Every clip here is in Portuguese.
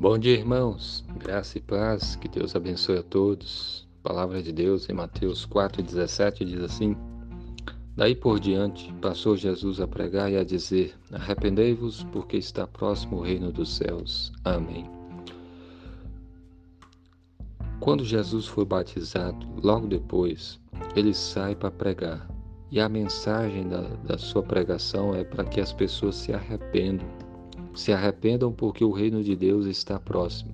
Bom dia, irmãos. Graça e paz. Que Deus abençoe a todos. Palavra de Deus em Mateus 4:17 diz assim: Daí por diante, passou Jesus a pregar e a dizer: Arrependei-vos, porque está próximo o reino dos céus. Amém. Quando Jesus foi batizado, logo depois, ele sai para pregar. E a mensagem da, da sua pregação é para que as pessoas se arrependam se arrependam porque o reino de Deus está próximo.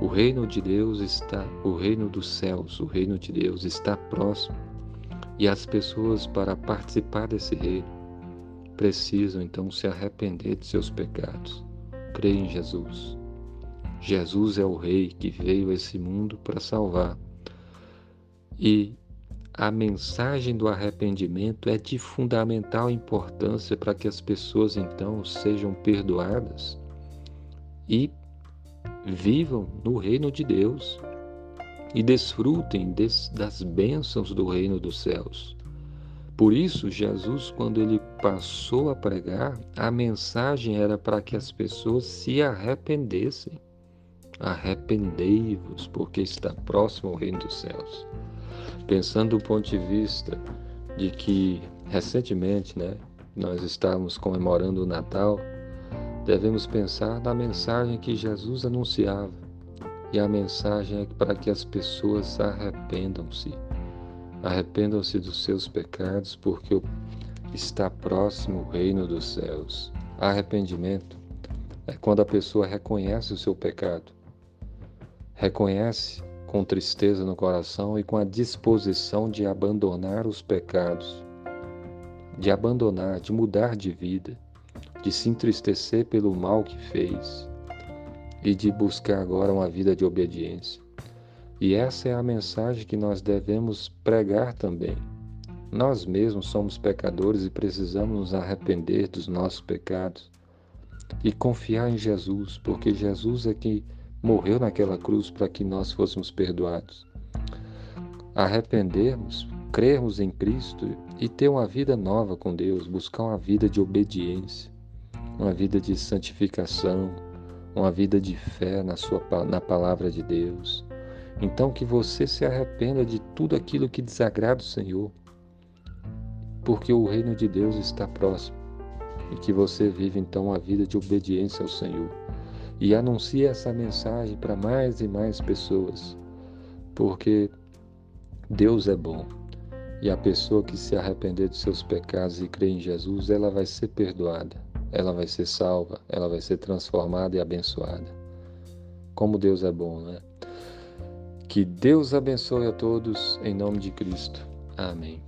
O reino de Deus está, o reino dos céus, o reino de Deus está próximo. E as pessoas para participar desse reino precisam então se arrepender de seus pecados. Crer em Jesus. Jesus é o rei que veio a esse mundo para salvar. E a mensagem do arrependimento é de fundamental importância para que as pessoas então sejam perdoadas e vivam no reino de Deus e desfrutem des, das bênçãos do reino dos céus. Por isso, Jesus, quando ele passou a pregar, a mensagem era para que as pessoas se arrependessem. Arrependei-vos, porque está próximo ao reino dos céus pensando do ponto de vista de que recentemente, né, nós estamos comemorando o Natal, devemos pensar na mensagem que Jesus anunciava. E a mensagem é para que as pessoas arrependam-se. Arrependam-se dos seus pecados, porque está próximo o reino dos céus. Arrependimento é quando a pessoa reconhece o seu pecado, reconhece com tristeza no coração e com a disposição de abandonar os pecados, de abandonar, de mudar de vida, de se entristecer pelo mal que fez e de buscar agora uma vida de obediência. E essa é a mensagem que nós devemos pregar também. Nós mesmos somos pecadores e precisamos nos arrepender dos nossos pecados e confiar em Jesus, porque Jesus é quem morreu naquela cruz para que nós fôssemos perdoados. Arrependermos, crermos em Cristo e ter uma vida nova com Deus, buscar uma vida de obediência, uma vida de santificação, uma vida de fé na, sua, na palavra de Deus. Então que você se arrependa de tudo aquilo que desagrada o Senhor, porque o reino de Deus está próximo e que você vive então uma vida de obediência ao Senhor e anuncie essa mensagem para mais e mais pessoas, porque Deus é bom. E a pessoa que se arrepender dos seus pecados e crer em Jesus, ela vai ser perdoada, ela vai ser salva, ela vai ser transformada e abençoada. Como Deus é bom, né? Que Deus abençoe a todos em nome de Cristo. Amém.